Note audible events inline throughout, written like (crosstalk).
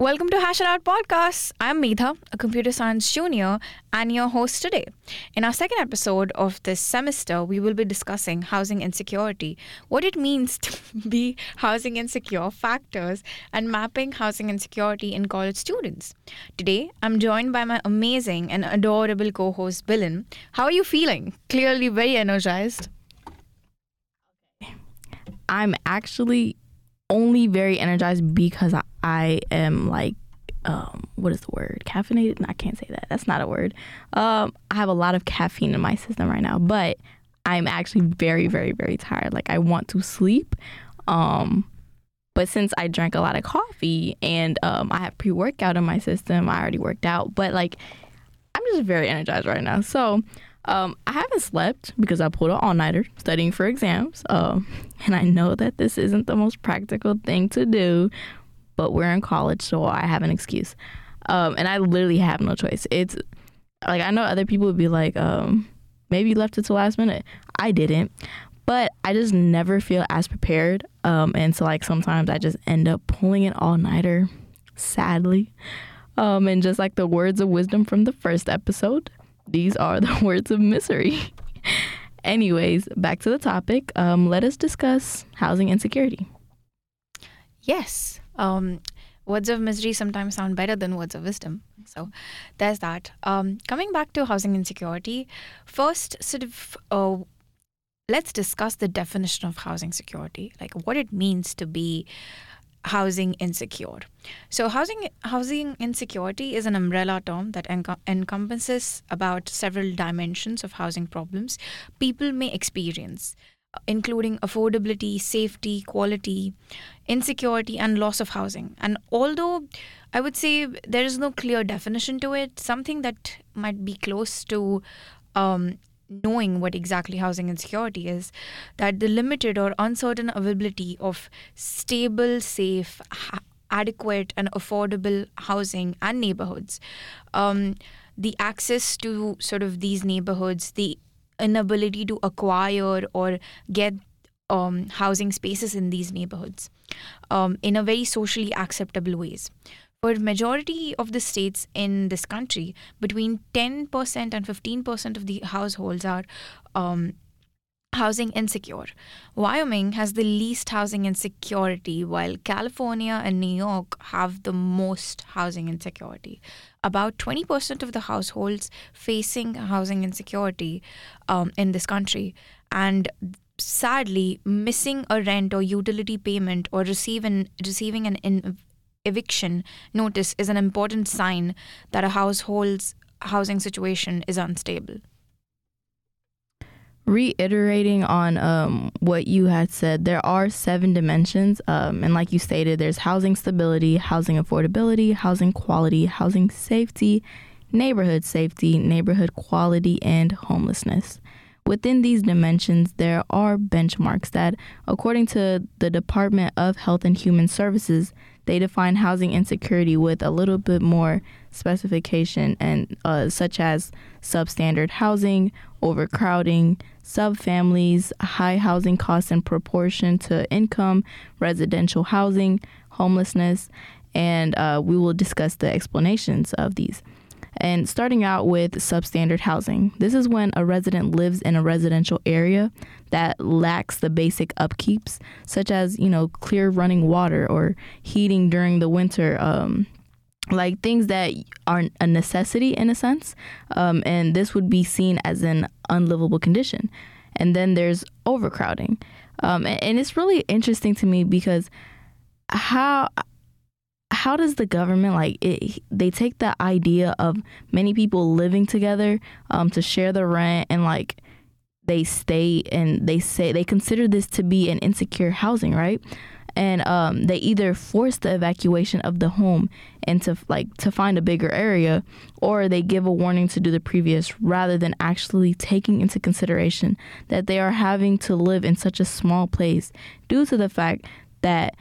Welcome to Hash It Out Podcast. I'm Medha, a computer science junior, and your host today. In our second episode of this semester, we will be discussing housing insecurity, what it means to (laughs) be housing insecure, factors, and mapping housing insecurity in college students. Today, I'm joined by my amazing and adorable co host, Bilin. How are you feeling? Clearly very energized. I'm actually only very energized because I, I am like um, what is the word? Caffeinated? No, I can't say that. That's not a word. Um, I have a lot of caffeine in my system right now, but I'm actually very, very, very tired. Like I want to sleep. Um, but since I drank a lot of coffee and um, I have pre workout in my system, I already worked out. But like, I'm just very energized right now. So um, I haven't slept because I pulled an all nighter studying for exams. Um, (laughs) and I know that this isn't the most practical thing to do, but we're in college, so I have an excuse. Um, and I literally have no choice. It's like I know other people would be like, um, maybe you left it to last minute. I didn't, but I just never feel as prepared. Um, and so like sometimes I just end up pulling an all nighter, sadly. Um, and just like the words of wisdom from the first episode, these are the (laughs) words of misery. Anyways, back to the topic. Um, let us discuss housing insecurity. Yes. Um, words of misery sometimes sound better than words of wisdom. So there's that. Um, coming back to housing insecurity, first, sort of, uh, let's discuss the definition of housing security, like what it means to be housing insecure. So housing housing insecurity is an umbrella term that enc- encompasses about several dimensions of housing problems people may experience including affordability, safety, quality, insecurity and loss of housing. And although I would say there is no clear definition to it, something that might be close to um, knowing what exactly housing insecurity is that the limited or uncertain availability of stable safe ha- adequate and affordable housing and neighborhoods um, the access to sort of these neighborhoods the inability to acquire or get um, housing spaces in these neighborhoods um, in a very socially acceptable ways for majority of the states in this country, between 10% and 15% of the households are um, housing insecure. Wyoming has the least housing insecurity, while California and New York have the most housing insecurity. About 20% of the households facing housing insecurity um, in this country, and sadly, missing a rent or utility payment or receive an, receiving an in, eviction notice is an important sign that a household's housing situation is unstable. Reiterating on um, what you had said, there are seven dimensions. Um, and like you stated, there's housing stability, housing affordability, housing quality, housing safety, neighborhood safety, neighborhood quality, and homelessness. Within these dimensions, there are benchmarks that, according to the Department of Health and Human Services, they define housing insecurity with a little bit more specification and uh, such as substandard housing, overcrowding, subfamilies, high housing costs in proportion to income, residential housing, homelessness, and uh, we will discuss the explanations of these. And starting out with substandard housing. This is when a resident lives in a residential area that lacks the basic upkeeps, such as, you know, clear running water or heating during the winter. Um, like things that aren't a necessity in a sense, um, and this would be seen as an unlivable condition. And then there's overcrowding, um, and, and it's really interesting to me because how how does the government like it, they take the idea of many people living together um, to share the rent and like they stay and they say they consider this to be an insecure housing right? And um, they either force the evacuation of the home and to like to find a bigger area or they give a warning to do the previous rather than actually taking into consideration that they are having to live in such a small place due to the fact that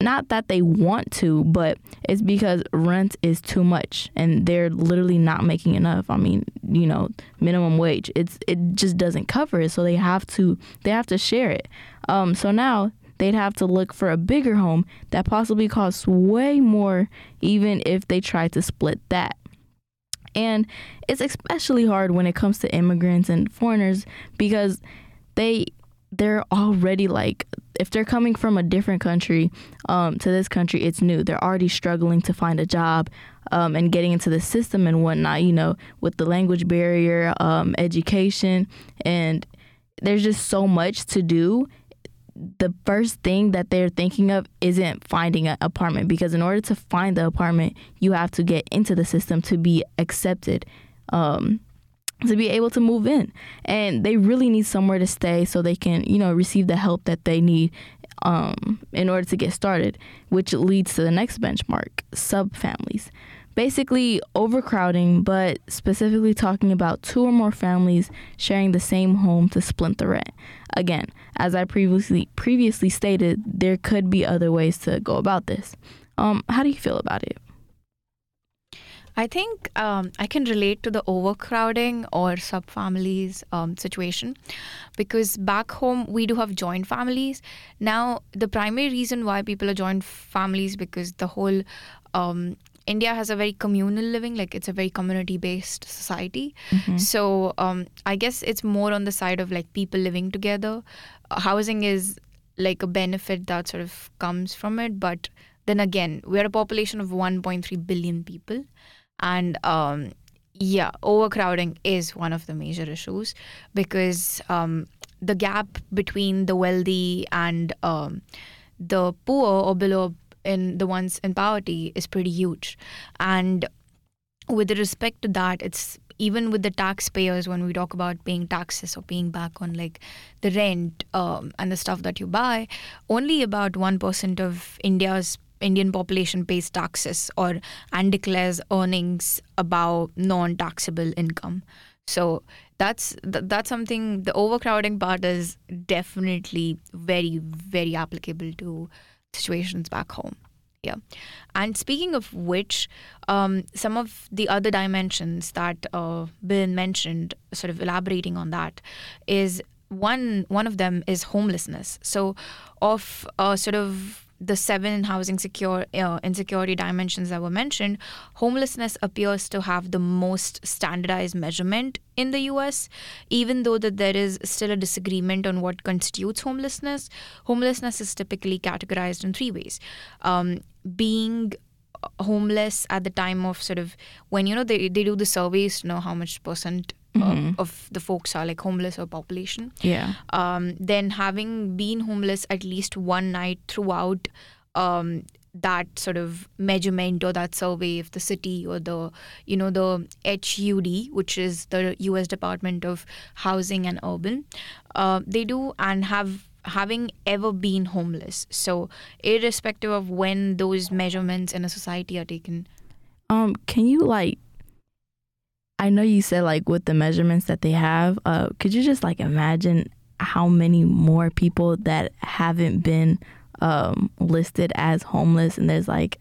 not that they want to, but it's because rent is too much and they're literally not making enough. I mean, you know, minimum wage. It's it just doesn't cover it, so they have to they have to share it. Um, so now they'd have to look for a bigger home that possibly costs way more, even if they tried to split that. And it's especially hard when it comes to immigrants and foreigners because they they're already like if they're coming from a different country um, to this country it's new. They're already struggling to find a job um, and getting into the system and whatnot you know with the language barrier um, education. And there's just so much to do. The first thing that they're thinking of isn't finding an apartment because in order to find the apartment you have to get into the system to be accepted. Um, to be able to move in. And they really need somewhere to stay so they can you know receive the help that they need um, in order to get started which leads to the next benchmark subfamilies basically overcrowding but specifically talking about two or more families sharing the same home to split the rent. Again as i previously previously stated there could be other ways to go about this. Um, how do you feel about it I think um, I can relate to the overcrowding or subfamilies um, situation because back home we do have joint families. Now, the primary reason why people are joint families because the whole um, India has a very communal living, like it's a very community based society. Mhm. So um, I guess it's more on the side of like people living together. Uh, housing is like a benefit that sort of comes from it, but then again, we're a population of 1.3 billion people, and um, yeah, overcrowding is one of the major issues because um, the gap between the wealthy and um, the poor or below in the ones in poverty is pretty huge, and with respect to that, it's even with the taxpayers when we talk about paying taxes or paying back on like the rent um, and the stuff that you buy, only about 1% of India's Indian population pays taxes or and declares earnings above non-taxable income. So that's th- that's something. The overcrowding part is definitely very very applicable to situations back home. Yeah, and speaking of which, um, some of the other dimensions that uh, Bill mentioned, sort of elaborating on that, is one one of them is homelessness. So, of uh, sort of the seven housing secure uh, insecurity dimensions that were mentioned, homelessness appears to have the most standardized measurement in the U.S. Even though that there is still a disagreement on what constitutes homelessness, homelessness is typically categorized in three ways: um, being homeless at the time of sort of when you know they, they do the surveys to know how much percent uh, Mhm. of the folks are like homeless or population yeah um, then having been homeless at least one night throughout um, that sort of measurement or that survey of the city or the you know the HUD which is the US Department of Housing and Urban uh, they do and have having ever been homeless so irrespective of when those measurements in a society are taken Um, can you like? I know you said like with the measurements that they have. Uh, could you just like imagine how many more people that haven't been um listed as homeless? And there's like,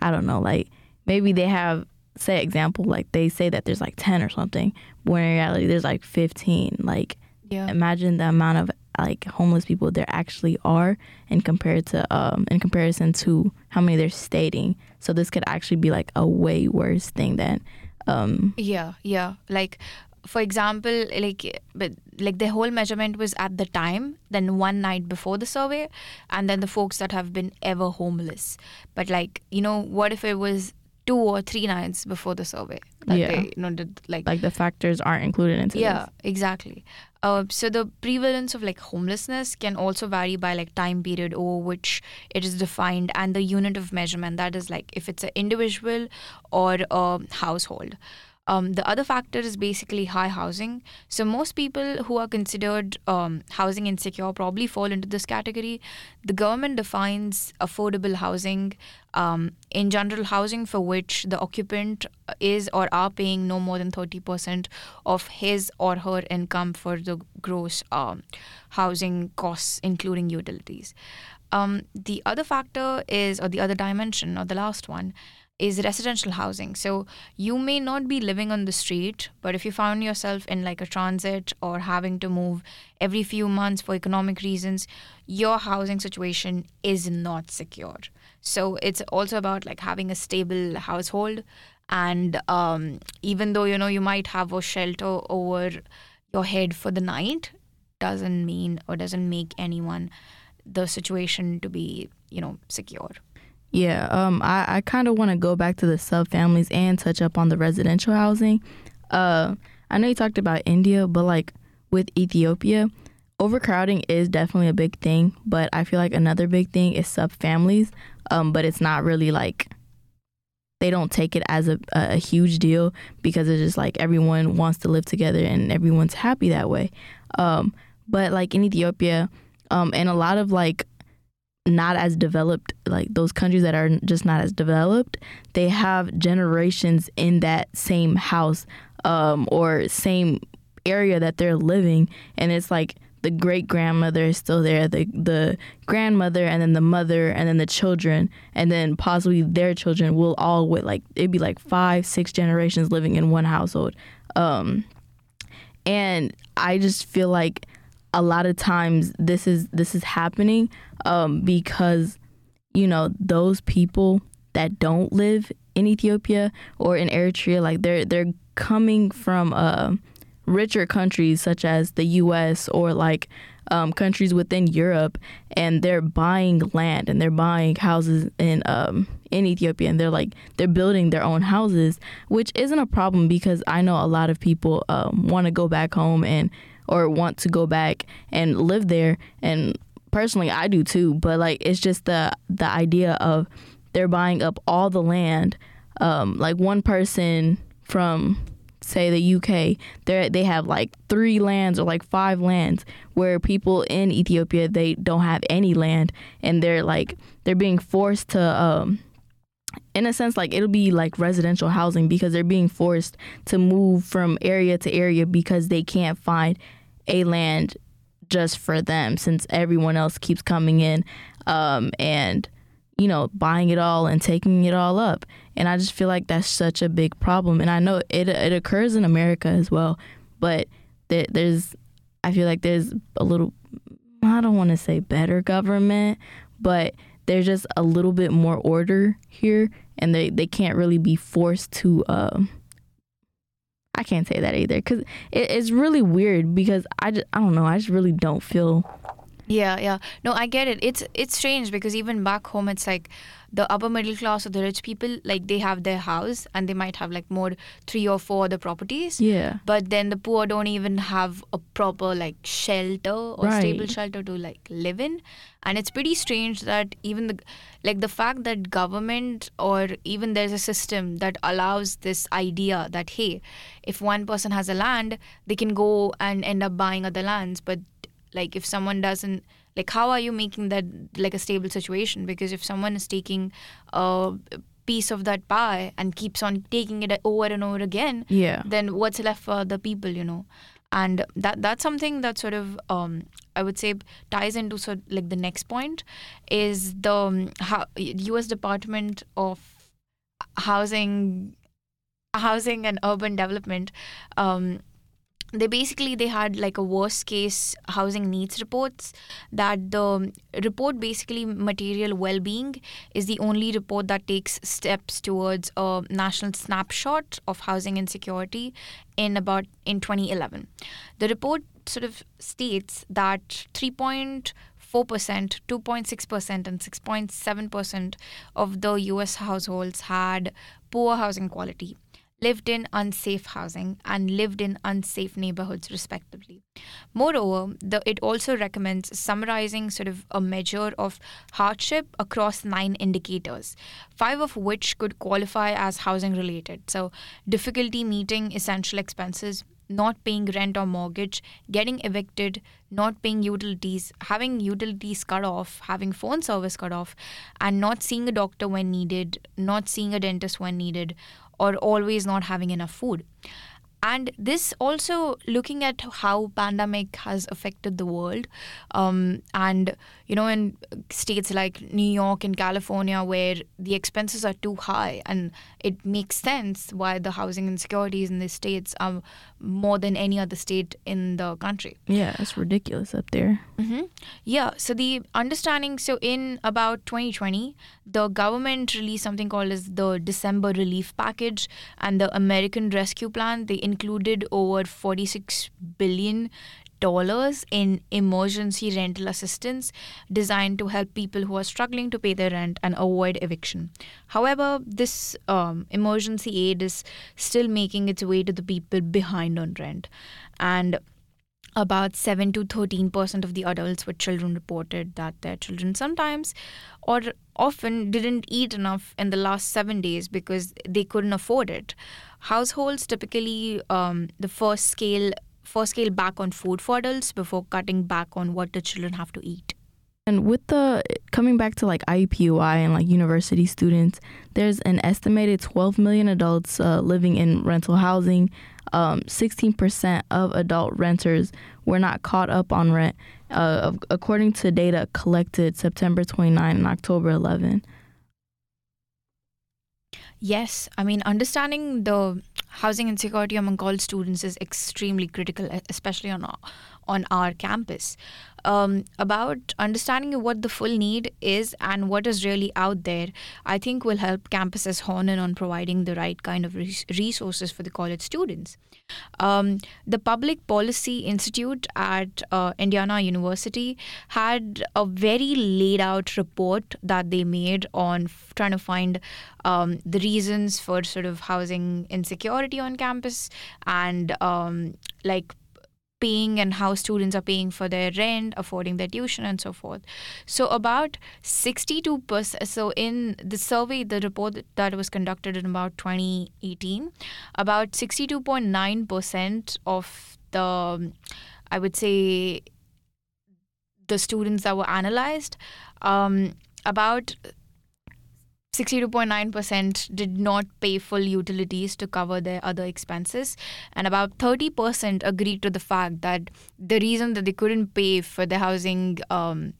I don't know, like maybe they have say example like they say that there's like ten or something, when in reality there's like fifteen. Like yeah imagine the amount of like homeless people there actually are in compared to um in comparison to how many they're stating so this could actually be like a way worse thing than um Yeah, yeah. Like, for example, like, but like the whole measurement was at the time, then one night before the survey, and then the folks that have been ever homeless. But like, you know, what if it was two or three nights before the survey that Yeah. they, you know, did like, like the factors aren't included into yeah, this. exactly. Uh, so the prevalence of like homelessness can also vary by like time period over which it is defined and the unit of measurement that is like if it's an individual or a household. Um, the other factor is basically high housing. So most people who are considered um, housing insecure probably fall into this category. The government defines affordable housing um, in general housing for which the occupant is or are paying no more than 30% of his or her income for the gross um, housing costs, including utilities. Um, the other factor is, or the other dimension, or the last one, is residential housing. So you may not be living on the street, but if you found yourself in like a transit or having to move every few months for economic reasons, your housing situation is not secure. So it's also about like having a stable household. And um, even though you know you might have a shelter over your head for the night, doesn't mean or doesn't make anyone the situation to be you know secure. Yeah, um, I, I kind of want to go back to the subfamilies and touch up on the residential housing. Uh, I know you talked about India, but like with Ethiopia, overcrowding is definitely a big thing. But I feel like another big thing is subfamilies. Um, but it's not really like they don't take it as a, a huge deal because it's just like everyone wants to live together and everyone's happy that way. Um, but like in Ethiopia, um, and a lot of like not as developed like those countries that are just not as developed they have generations in that same house um, or same area that they're living and it's like the great grandmother is still there the the grandmother and then the mother and then the children and then possibly their children will all with like it'd be like five six generations living in one household. Um, and i just feel like a lot of times this is this is happening um, because you know those people that don't live in Ethiopia or in Eritrea, like they're they're coming from uh, richer countries such as the U.S. or like um, countries within Europe, and they're buying land and they're buying houses in um, in Ethiopia, and they're like they're building their own houses, which isn't a problem because I know a lot of people um, want to go back home and or want to go back and live there. And personally I do too. But like it's just the the idea of they're buying up all the land. Um, like one person from say the UK they they have like three lands or like five lands where people in Ethiopia they don't have any land. And they're like they're being forced to um, in a sense like it'll be like residential housing because they're being forced to move from area to area because they can't find a land just for them since everyone else keeps coming in um, and you know buying it all and taking it all up. And i just feel like that's such a big problem. And i know it it occurs in america as well but there, there's i feel like there's a little i don't want to say better government but there's just a little bit more order here and they, they can't really be forced to uh, I can't say that either because it, it's really weird because I, just, I don't know I just really don't feel yeah yeah. No I get it. It's it's strange because even back home it's like the upper middle class or the rich people like they have their house and they might have like more three or four other properties. Yeah. But then the poor don't even have a proper like shelter or Right. stable shelter to like live in. And it's pretty strange that even the like the fact that government or even there's a system that allows this idea that hey if one person has a land they can go and end up buying other lands. But like if someone doesn't like how are you making that like a stable situation because if someone is taking a piece of that pie and keeps on taking it over and over again yeah then what's left for the people you know and that that's something that sort of um, I would say ties into sort of like the next point is the um, how, U.S. Department of Housing, Housing and Urban Development. Um, they basically they had like a worst case housing needs reports that the report basically material well-being is the only report that takes steps towards a national snapshot of housing insecurity in about in 2011 the report sort of states that 3.4% 2.6% and 6.7% of the US households had poor housing quality lived in unsafe housing and lived in unsafe neighborhoods respectively. Moreover the, it also recommends summarizing sort of a measure of hardship across nine indicators five of which could qualify as housing related. So difficulty meeting essential expenses not paying rent or mortgage, getting evicted, not paying utilities, having utilities cut off, having phone service cut off, and not seeing a doctor when needed, not seeing a dentist when needed, or always not having enough food. and this also looking at how pandemic has affected the world um, and you know in states like new york and california where the expenses are too high and it makes sense why the housing insecurities in these states are more than any other state in the country Yeah, it's ridiculous up there. hmm Yeah. So the understanding. So in about 2020, the government released something called as the December Relief Package and the American Rescue Plan. They included over 46 billion dollars in emergency rental assistance designed to help people who are struggling to pay their rent and avoid eviction. However, this um, emergency aid is still making its way to the people behind on rent, and about 7 to 13 percent of the adults with children reported that their children sometimes or often didn't eat enough in the last seven days because they couldn't afford it households typically um, the first scale first scale back on food for adults before cutting back on what the children have to eat And with the coming back to like IUPUI and like university students, there's an estimated 12 million adults uh, living in rental housing. Um, 16% of adult renters were not caught up on rent, uh, according to data collected September 29 and October 11. Yes, I mean, understanding the housing insecurity among college students is extremely critical, especially on on our campus. Um, about understanding what the full need is and what is really out there, I think will help campuses hone in on providing the right kind of res- resources for the college students. Um, the Public Policy Institute at uh, Indiana University had a very laid out report that they made on f- trying to find um, the reasons for sort of housing insecurity on campus and um, like paying and how students are paying for their rent, affording their tuition, and so forth. So, about 62%. So, in the survey, the report that was conducted in about 2018, about 62.9% of the, I would say, the students that were analyzed, um, about 62.9% did not pay full utilities to cover their other expenses. And about 30% agreed to the fact that the reason that they couldn't pay for the housing um,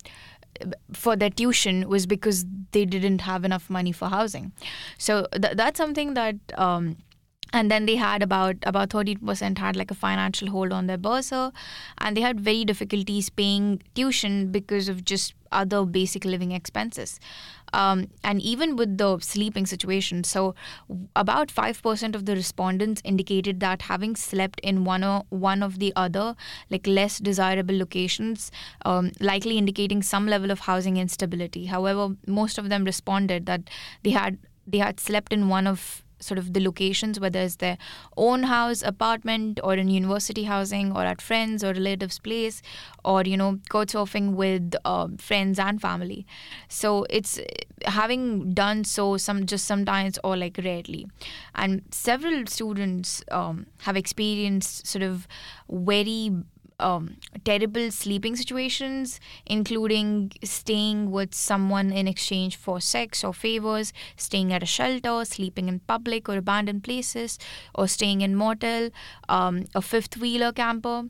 for their tuition was because they didn't have enough money for housing. So th- that's something that um, and then they had about about 30% had like a financial hold on their bursar and they had very difficulties paying tuition because of just other basic living expenses. Um, and even with the sleeping situation so about 5% of the respondents indicated that having slept in one or one of the other like less desirable locations um, likely indicating some level of housing instability. However most of them responded that they had they had slept in one of sort of the locations, whether it's their own house, apartment, or in university housing, or at friends or relatives' place, or you know, couch surfing with uh, friends and family. So it's having done so some just sometimes or like rarely, and several students um, have experienced sort of very um, terrible sleeping situations, including staying with someone in exchange for sex or favors, staying at a shelter, sleeping in public or abandoned places, or staying in motel, um, a fifth wheeler camper.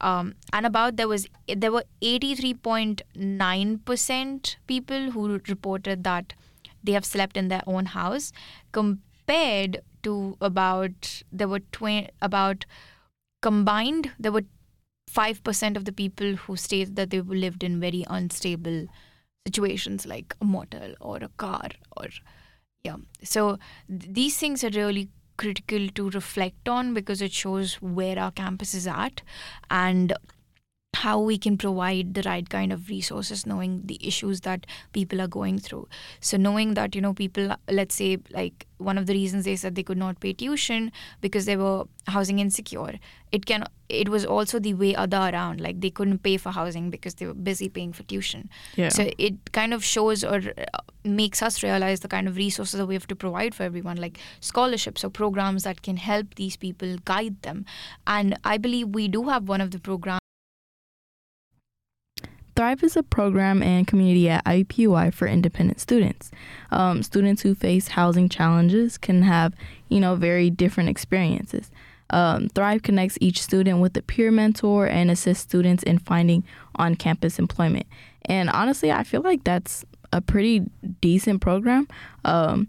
Um, and about there was there were 83.9% people who reported that they have slept in their own house compared to about there were 20 about combined there were 5% of the people who state that they've lived in very unstable situations like a motel or a car or yeah. So th- these things are really critical to reflect on because it shows where our campus is at and how we can provide the right kind of resources knowing the issues that people are going through so knowing that you know people let's say like one of the reasons they said they could not pay tuition because they were housing insecure it can it was also the way other around like they couldn't pay for housing because they were busy paying for tuition Yeah. so it kind of shows or uh, makes us realize the kind of resources that we have to provide for everyone, like scholarships or programs that can help these people, guide them. And I believe we do have one of the programs. Thrive is a program and community at IUPUI for independent students. Um, students who face housing challenges can have, you know, very different experiences. Um, Thrive connects each student with a peer mentor and assists students in finding on campus employment. And honestly, I feel like that's a pretty decent program. Um,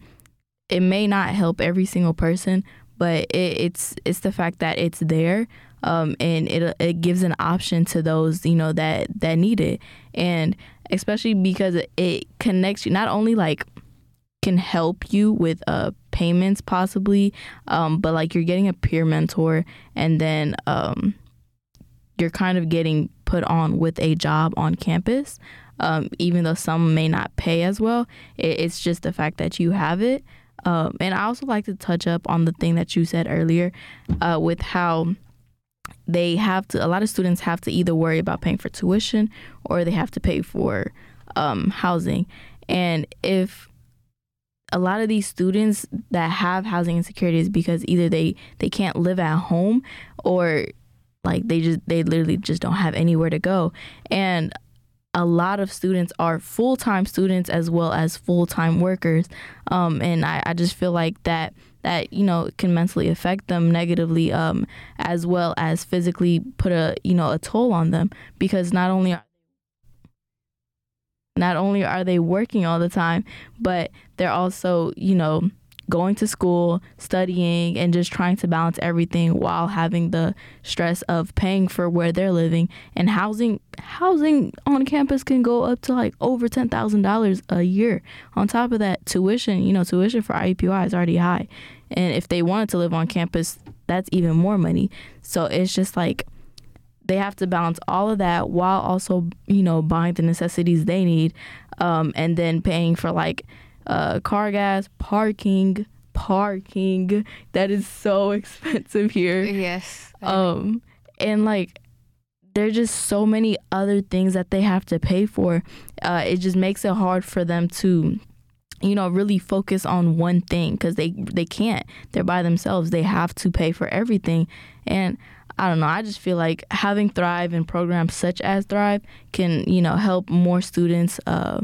it may not help every single person, but it, it's it's the fact that it's there, um, and it it gives an option to those you know that that need it, and especially because it connects you not only like can help you with uh payments possibly, um, but like you're getting a peer mentor, and then um, you're kind of getting put on with a job on campus. Um, even though some may not pay as well, it, it's just the fact that you have it. Um, and I also like to touch up on the thing that you said earlier uh, with how they have to, a lot of students have to either worry about paying for tuition or they have to pay for um, housing. And if a lot of these students that have housing insecurities because either they, they can't live at home or like they just they literally just don't have anywhere to go and a lot of students are full time students as well as full time workers. Um, and I, I, just feel like that that you know can mentally affect them negatively um, as well as physically put a you know a toll on them because not only are not only are they working all the time, but they're also you know going to school, studying, and just trying to balance everything while having the stress of paying for where they're living and housing. Housing on campus can go up to like over ten thousand dollars a year. On top of that, tuition, you know, tuition for IUPUI is already high, and if they wanted to live on campus, that's even more money. So it's just like they have to balance all of that while also, you know, buying the necessities they need, um, and then paying for like uh, car gas, parking, parking. That is so (laughs) expensive here. Yes. Um, and like there's just so many other things that they have to pay for. Uh, it just makes it hard for them to, you know, really focus on one thing because they they can't. They're by themselves. They have to pay for everything, and I don't know. I just feel like having Thrive and programs such as Thrive can, you know, help more students uh,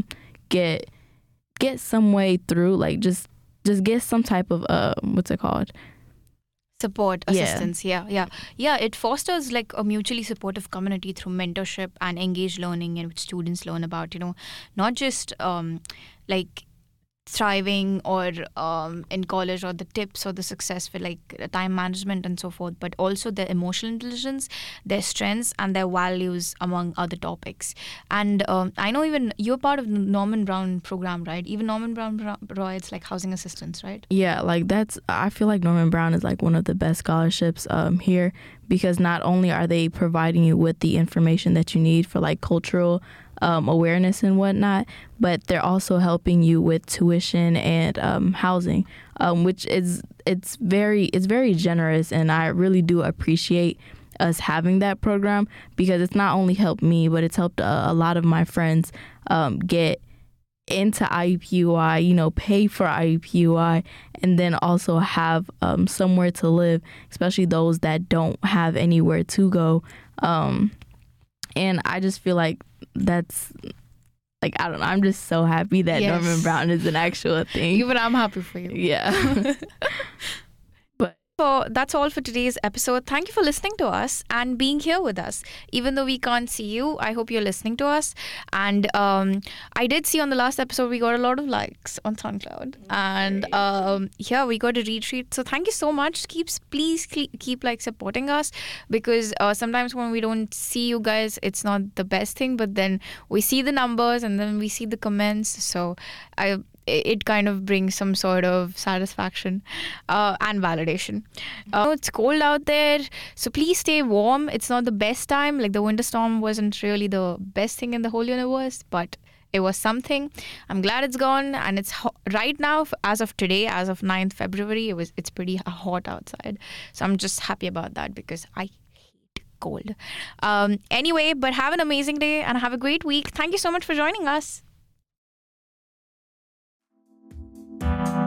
get get some way through like just just get some type of uh what's it called support assistance yeah. yeah yeah yeah it fosters like a mutually supportive community through mentorship and engaged learning in which students learn about you know not just um like thriving or um, in college or the tips or the success for like time management and so forth but also their emotional intelligence their strengths and their values among other topics. And um, i know even you're part of the norman brown program right? Even norman brown provides like housing assistance right? Yeah like that's i feel like norman brown is like one of the best scholarships um, here because not only are they providing you with the information that you need for like cultural um, awareness and whatnot, but they're also helping you with tuition and um, housing, um, which is it's very it's very generous, and I really do appreciate us having that program because it's not only helped me, but it's helped a, a lot of my friends um, get into IUPUI, you know, pay for IUPUI, and then also have um, somewhere to live, especially those that don't have anywhere to go. Um, and I just feel like that's like I don't know. I'm just so happy that yes. Norman Brown is an actual thing. Even I'm happy for you. Yeah. (laughs) So that's all for today's episode. Thank you for listening to us and being here with us. Even though we can't see you, I hope you're listening to us. And um, I did see on the last episode we got a lot of likes on SoundCloud, and um, yeah, we got a retweet. So thank you so much. Keep please keep like supporting us because uh, sometimes when we don't see you guys, it's not the best thing. But then we see the numbers and then we see the comments. So I it kind of brings some sort of satisfaction uh, and validation. Uh, it's cold out there, so please stay warm. It's not the best time. Like the winter storm wasn't really the best thing in the whole universe, but it was something. I'm glad it's gone, and it's ho- right now as of today, as of 9th February. It was it's pretty hot outside, so I'm just happy about that because I hate cold. Um, anyway, but have an amazing day and have a great week. Thank you so much for joining us. thank you